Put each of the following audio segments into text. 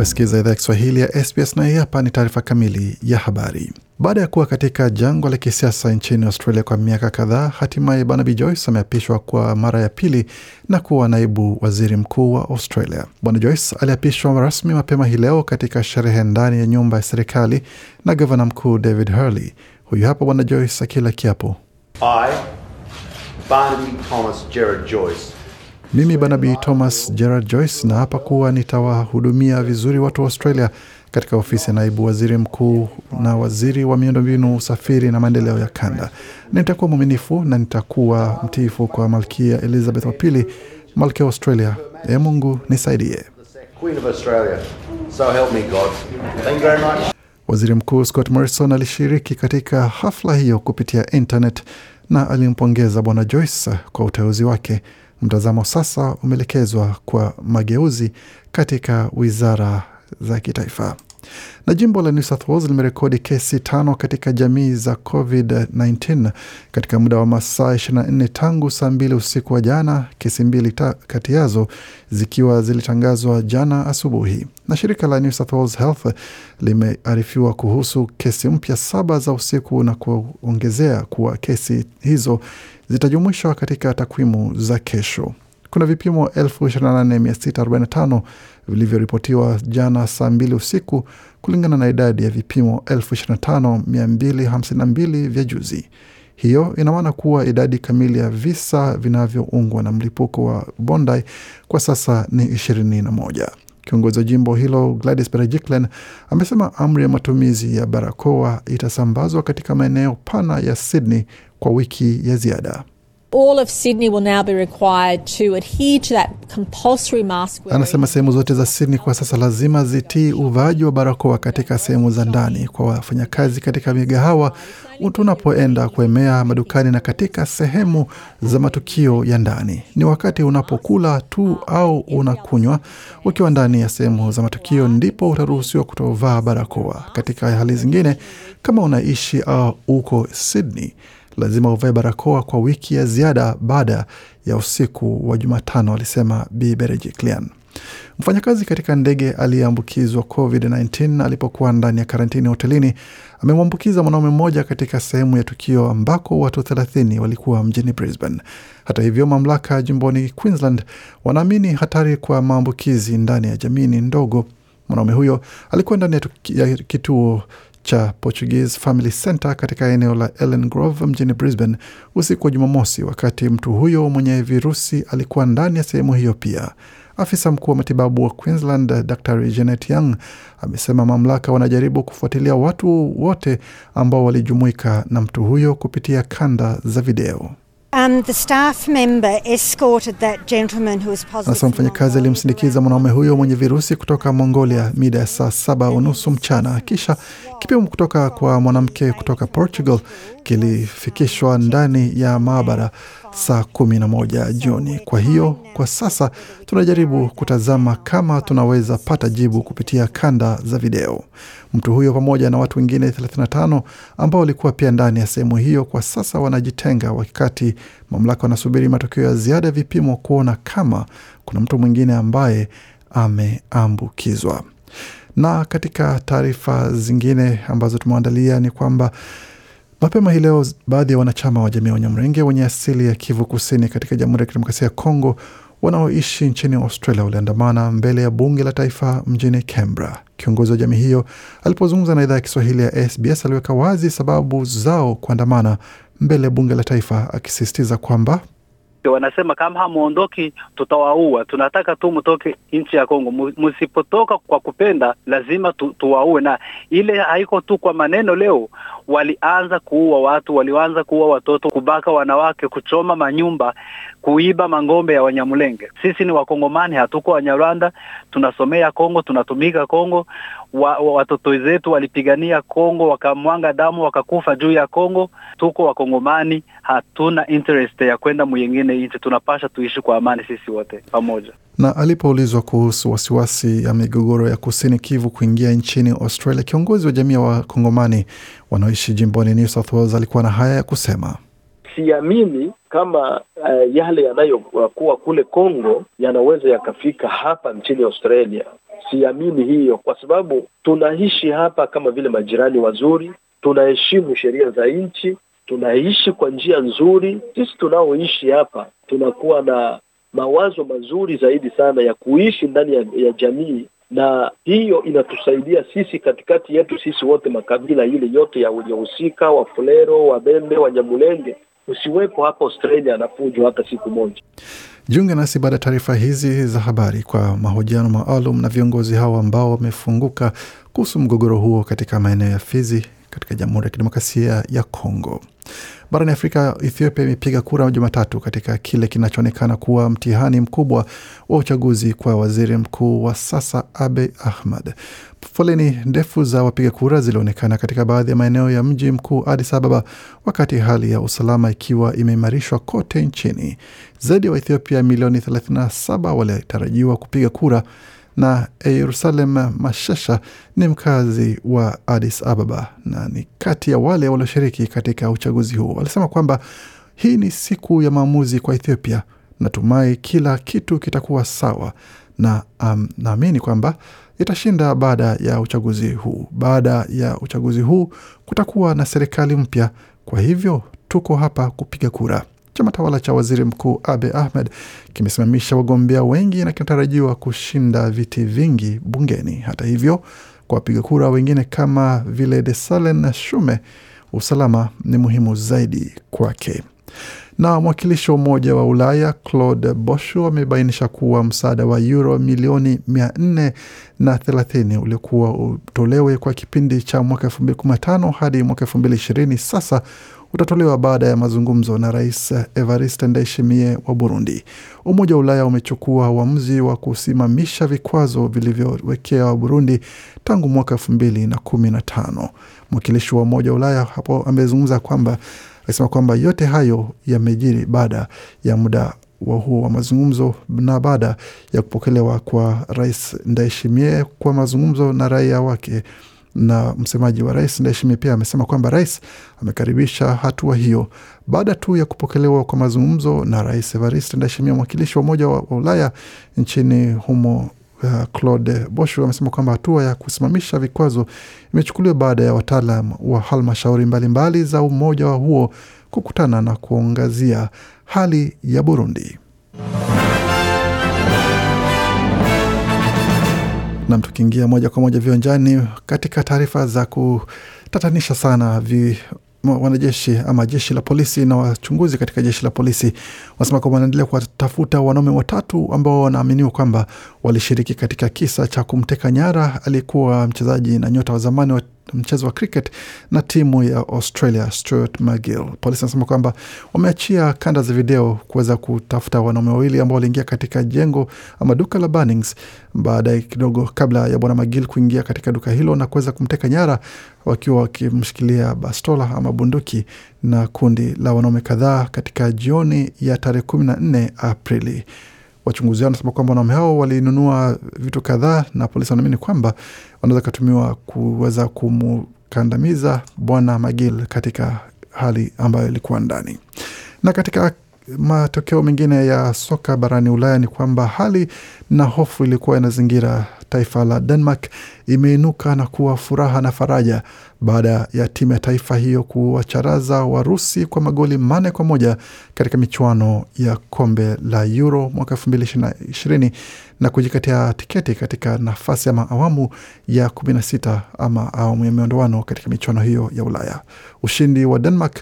Wasikiza idhaa ya Kiswahili ya SBS na hii hapa ni taarifa kamili ya habari. Baada ya kuwa katika jangwa la kisiasa nchini Australia kwa miaka kadhaa, hatimaye Barnaby Joyce ameapishwa kwa mara ya pili na kuwa naibu waziri mkuu wa Australia. Bwana Joyce aliapishwa rasmi mapema hii leo katika sherehe ndani ya nyumba ya serikali na gavana mkuu David Hurley. Huyu hapa Bwana Joyce akila kiapo. I, Barnaby Thomas Gerard Joyce, Mimi Banabi Thomas Gerard Joyce na hapa kuwa nitawahudumia vizuri watu wa Australia katika ofisi ya naibu waziri mkuu na waziri wa miundombinu, usafiri na maendeleo ya kanda. Nitakuwa mwaminifu na nitakuwa mtiifu kwa Malkia Elizabeth wa pili, malkia wa Australia. E Mungu nisaidie. Queen of Australia. So help me God. Thank you very much. Waziri Mkuu Scott Morrison alishiriki katika hafla hiyo kupitia internet na alimpongeza Bwana Joyce kwa uteuzi wake. Mtazamo sasa umeelekezwa kwa mageuzi katika wizara za kitaifa. Na jimbo la New South Wales limerekodi kesi tano katika jamii za COVID-19 katika muda wa masaa 24 tangu saa mbili usiku wa jana, kesi mbili kati yazo zikiwa zilitangazwa jana asubuhi. Na shirika la New South Wales Health limearifiwa kuhusu kesi mpya saba za usiku na kuongezea kuwa kesi hizo zitajumuishwa katika takwimu za kesho. Kuna vipimo 28645 vilivyoripotiwa jana saa mbili usiku kulingana na idadi ya vipimo 25252 vya juzi. Hiyo ina maana kuwa idadi kamili ya visa vinavyoungwa na mlipuko wa Bondi kwa sasa ni 21. Kiongozi wa jimbo hilo Gladys Berejiklian amesema amri ya matumizi ya barakoa itasambazwa katika maeneo pana ya Sydney kwa wiki ya ziada. All of Sydney will now be required to adhere to that compulsory mask. Anasema sehemu zote za Sydney kwa sasa lazima zitii uvaaji wa barakoa katika sehemu za ndani, kwa wafanyakazi katika migahawa, tunapoenda kuemea madukani na katika sehemu za matukio ya ndani. Ni wakati unapokula tu au unakunywa ukiwa ndani ya sehemu za matukio, ndipo utaruhusiwa kutovaa barakoa. Katika hali zingine, kama unaishi au uko Sydney, lazima uvae barakoa kwa wiki ya ziada baada ya usiku wa Jumatano, alisema Bi Berejiklian. Mfanyakazi katika ndege aliyeambukizwa COVID-19 alipokuwa ndani ya karantini hotelini amemwambukiza mwanaume mmoja katika sehemu ya tukio ambako watu 30 walikuwa mjini Brisbane. Hata hivyo, mamlaka jimboni Queensland wanaamini hatari kwa maambukizi ndani ya jamii ni ndogo. Mwanaume huyo alikuwa ndani ya, ya kituo cha Portuguese Family Center katika eneo la Ellen Grove mjini Brisbane usiku wa Jumamosi, wakati mtu huyo mwenye virusi alikuwa ndani ya sehemu hiyo pia. Afisa mkuu wa matibabu wa Queensland Dr Janet Young amesema mamlaka wanajaribu kufuatilia watu wote ambao walijumuika na mtu huyo kupitia kanda za video. Um. Anasema mfanyakazi alimsindikiza mwanaume huyo mwenye virusi kutoka Mongolia mida ya saa saba unusu mchana, kisha kipimo kutoka kwa mwanamke kutoka Portugal kilifikishwa ndani ya maabara saa kumi na moja jioni. Kwa hiyo kwa sasa tunajaribu kutazama kama tunaweza pata jibu kupitia kanda za video. Mtu huyo pamoja na watu wengine 35 ambao walikuwa pia ndani ya sehemu hiyo kwa sasa wanajitenga, wakati mamlaka wanasubiri matokeo ya ziada ya vipimo kuona kama kuna mtu mwingine ambaye ameambukizwa. Na katika taarifa zingine ambazo tumeandalia ni kwamba Mapema hii leo baadhi ya wanachama wa jamii ya Wanyamrenge wenye asili ya Kivu Kusini katika Jamhuri ya Kidemokrasia ya Kongo wanaoishi nchini Australia waliandamana mbele ya bunge la taifa mjini Canberra. Kiongozi wa jamii hiyo alipozungumza na idhaa ya Kiswahili ya SBS aliweka wazi sababu zao kuandamana mbele ya bunge la taifa, akisisitiza kwamba wanasema kama hamuondoki tutawaua. Tunataka tu mtoke nchi ya Kongo, msipotoka kwa kupenda lazima tu, tuwaue. Na ile haiko tu kwa maneno. Leo walianza kuua watu, walianza kuua watoto, kubaka wanawake, kuchoma manyumba, kuiba mangombe ya Wanyamulenge. Sisi ni Wakongomani, hatuko Wanyarwanda. Tunasomea Kongo, tunatumika Kongo. Wa, wa, watoto zetu walipigania Kongo, wakamwanga damu, wakakufa juu ya Kongo. Tuko Wakongomani, hatuna interest ya kwenda mwingine nchi. Tunapasha tuishi kwa amani sisi wote pamoja. Na alipoulizwa kuhusu wasiwasi ya migogoro ya kusini Kivu kuingia nchini Australia, kiongozi wa jamii ya Wakongomani wanaoishi jimboni New South Wales alikuwa na haya ya kusema. Siamini kama uh, yale yanayokuwa kule Kongo yanaweza yakafika hapa nchini Australia. Siamini hiyo, kwa sababu tunaishi hapa kama vile majirani wazuri, tunaheshimu sheria za nchi, tunaishi kwa njia nzuri. Sisi tunaoishi hapa tunakuwa na mawazo mazuri zaidi sana ya kuishi ndani ya, ya jamii na hiyo inatusaidia sisi katikati yetu sisi wote makabila ile yote ya wenye Wafulero, Wabembe, Wanyamulenge usiwepo hapa Australia na fujo hata siku moja. Jiunge nasi baada ya taarifa hizi za habari kwa mahojiano maalum na viongozi hao ambao wamefunguka kuhusu mgogoro huo katika maeneo ya Fizi katika Jamhuri ya Kidemokrasia ya Kongo. Barani Afrika, Ethiopia imepiga kura Jumatatu katika kile kinachoonekana kuwa mtihani mkubwa wa uchaguzi kwa waziri mkuu wa sasa Abiy Ahmed. Foleni ndefu za wapiga kura zilionekana katika baadhi ya maeneo ya mji mkuu Addis Ababa, wakati hali ya usalama ikiwa imeimarishwa kote nchini. Zaidi ya wa Waethiopia milioni 37 walitarajiwa kupiga kura na Yerusalem Mashesha ni mkazi wa Addis Ababa na ni kati ya wale walioshiriki katika uchaguzi huo. Walisema kwamba hii ni siku ya maamuzi kwa Ethiopia. Natumai kila kitu kitakuwa sawa na um, naamini kwamba itashinda baada ya uchaguzi huu. Baada ya uchaguzi huu kutakuwa na serikali mpya, kwa hivyo tuko hapa kupiga kura. Chama tawala cha waziri mkuu Abe Ahmed kimesimamisha wagombea wengi na kinatarajiwa kushinda viti vingi bungeni. Hata hivyo, kwa wapiga kura wengine kama vile Desalen Shume, usalama ni muhimu zaidi kwake. Na mwakilishi wa Umoja wa Ulaya Claude Boshu amebainisha kuwa msaada wa euro milioni mia nne na thelathini uliokuwa utolewe kwa kipindi cha mwaka elfu mbili kumi na tano hadi mwaka elfu mbili ishirini sasa utatolewa baada ya mazungumzo na Rais Evariste Ndayishimiye wa Burundi. Umoja wa Ulaya umechukua uamuzi wa kusimamisha vikwazo vilivyowekewa Burundi tangu mwaka elfu mbili na kumi na tano. Mwakilishi wa Umoja wa Ulaya hapo amezungumza kwamba alisema kwamba yote hayo yamejiri baada ya muda wa huo wa mazungumzo na baada ya kupokelewa kwa Rais Ndayishimiye kwa mazungumzo na raia wake na msemaji wa rais Ndayishimiye pia amesema kwamba rais amekaribisha hatua hiyo baada tu ya kupokelewa kwa mazungumzo na rais Evariste Ndayishimiye. Mwakilishi wa Umoja wa Ulaya nchini humo uh, Claude Boshu amesema kwamba hatua ya kusimamisha vikwazo imechukuliwa baada ya wataalam wa halmashauri mbalimbali za umoja wa huo kukutana na kuangazia hali ya Burundi. Nam, tukiingia moja kwa moja viwanjani katika taarifa za kutatanisha sana vi, wanajeshi ama jeshi la polisi na wachunguzi katika jeshi la polisi wanasema kwamba wanaendelea kuwatafuta wanaume watatu ambao wanaaminiwa kwamba walishiriki katika kisa cha kumteka nyara aliyekuwa mchezaji na nyota wa zamani wa mchezo wa cricket na timu ya Australia Stuart McGill. Polisi anasema kwamba wameachia kanda za video kuweza kutafuta wanaume wawili ambao waliingia katika jengo ama duka la Bunnings baadaye kidogo kabla ya bwana McGill kuingia katika duka hilo na kuweza kumteka nyara wakiwa wakimshikilia bastola ama bunduki na kundi la wanaume kadhaa katika jioni ya tarehe kumi na nne Aprili. Wachunguzi wanasema kwamba wanaume hao walinunua vitu kadhaa na polisi wanaamini kwamba wanaweza katumiwa kuweza kumkandamiza bwana Magil katika hali ambayo ilikuwa ndani. Na katika matokeo mengine ya soka barani Ulaya ni kwamba hali na hofu ilikuwa inazingira taifa la Denmark imeinuka na kuwa furaha na faraja baada ya timu ya taifa hiyo kuwacharaza Warusi kwa magoli manne kwa moja katika michuano ya kombe la Euro mwaka elfu mbili ishirini na kujikatia tiketi katika nafasi ama awamu ya kumi na sita ama awamu ya miondoano katika michuano hiyo ya Ulaya. Ushindi wa Denmark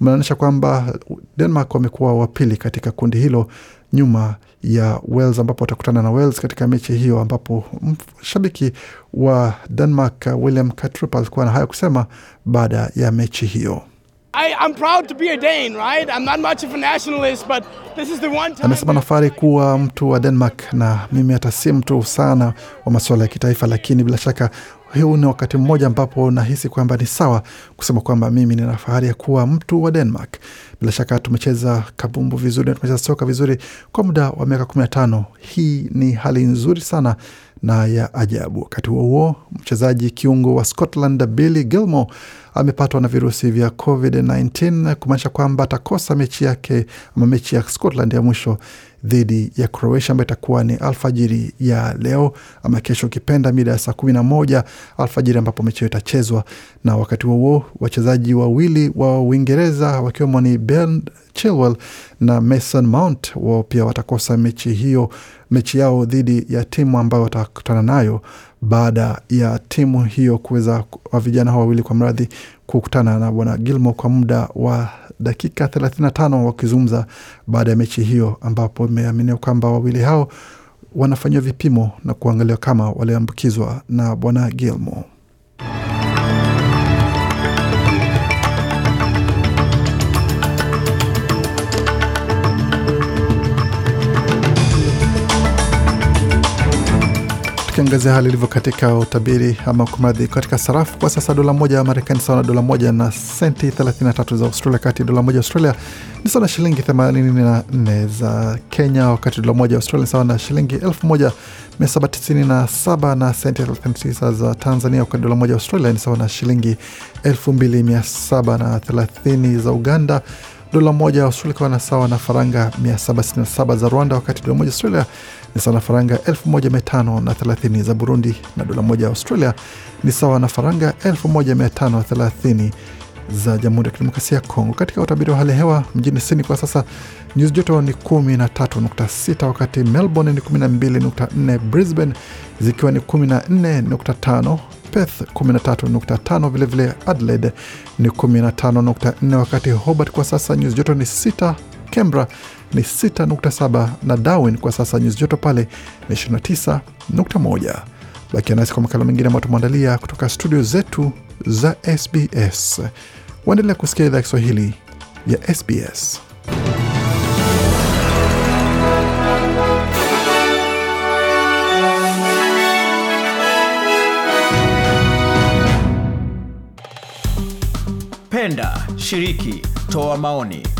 umeonyesha kwamba Denmark wamekuwa wa pili katika kundi hilo nyuma ya Wales ambapo watakutana na Wales katika mechi hiyo, ambapo mshabiki wa Denmark William Katrup alikuwa na haya kusema baada ya mechi hiyo. Amesema nafari kuwa mtu wa Denmark na mimi hata si mtu sana wa masuala ya kitaifa, lakini bila shaka huu ni wakati mmoja ambapo nahisi kwamba ni sawa kusema kwamba mimi nina fahari ya kuwa mtu wa Denmark. Bila shaka tumecheza kabumbu vizuri na tumecheza soka vizuri kwa muda wa miaka kumi na tano. Hii ni hali nzuri sana na ya ajabu. Wakati huo huo, mchezaji kiungo wa Scotland Billy Gilmore amepatwa na virusi vya COVID-19 kumaanisha kwamba atakosa mechi yake ama mechi ya Scotland ya mwisho dhidi ya Croatia ambayo itakuwa ni alfajiri ya leo ama kesho ukipenda mida ya saa kumi na moja alfajiri ambapo mechi hiyo itachezwa. Na wakati huo wachezaji wawili wa Uingereza wakiwemo ni Ben Chilwell na Mason Mount wao pia watakosa mechi hiyo, mechi yao dhidi ya timu ambayo watakutana nayo baada ya timu hiyo kuweza vijana hao wawili kwa mradhi kukutana na bwana Gilmore kwa muda wa dakika 35 wakizungumza baada ya mechi hiyo, ambapo imeaminiwa kwamba wawili hao wanafanyiwa vipimo na kuangaliwa kama waliambukizwa na bwana Gilmore. Tukiangazia hali ilivyo katika utabiri ama kumradhi, katika sarafu kwa sasa, dola moja ya Marekani sawa na dola moja na senti 33 za Australia, kati dola moja Australia ni sawa na shilingi 84 za Kenya, wakati dola moja ya Australia sawa na shilingi 1797 na senti 39 za Tanzania, wakati dola moja Australia ni sawa na shilingi 2730 za Uganda dola moja Australia ikiwa na sawa na faranga 767 za Rwanda, wakati dola moja Australia ni sawa na faranga 1530 za Burundi, na dola moja ya Australia ni sawa na faranga 1530 za Jamhuri ya Kidemokrasia ya Kongo. Katika utabiri wa hali ya hewa mjini Sydney kwa sasa nyuzi joto ni 13.6, wakati Melbourne ni 12.4, Brisbane zikiwa ni 14.5 Perth 13.5, vilevile Adelaide ni 15.4, wakati Hobart kwa sasa nyuzi joto ni 6, Canberra ni 6.7 na Darwin kwa sasa nyuzi joto pale ni 29.1. Bakia nasi kwa makala mengine ambayo tumeandalia kutoka studio zetu za SBS. Waendelea kusikia idhaa Kiswahili ya SBS. Penda, shiriki, toa maoni.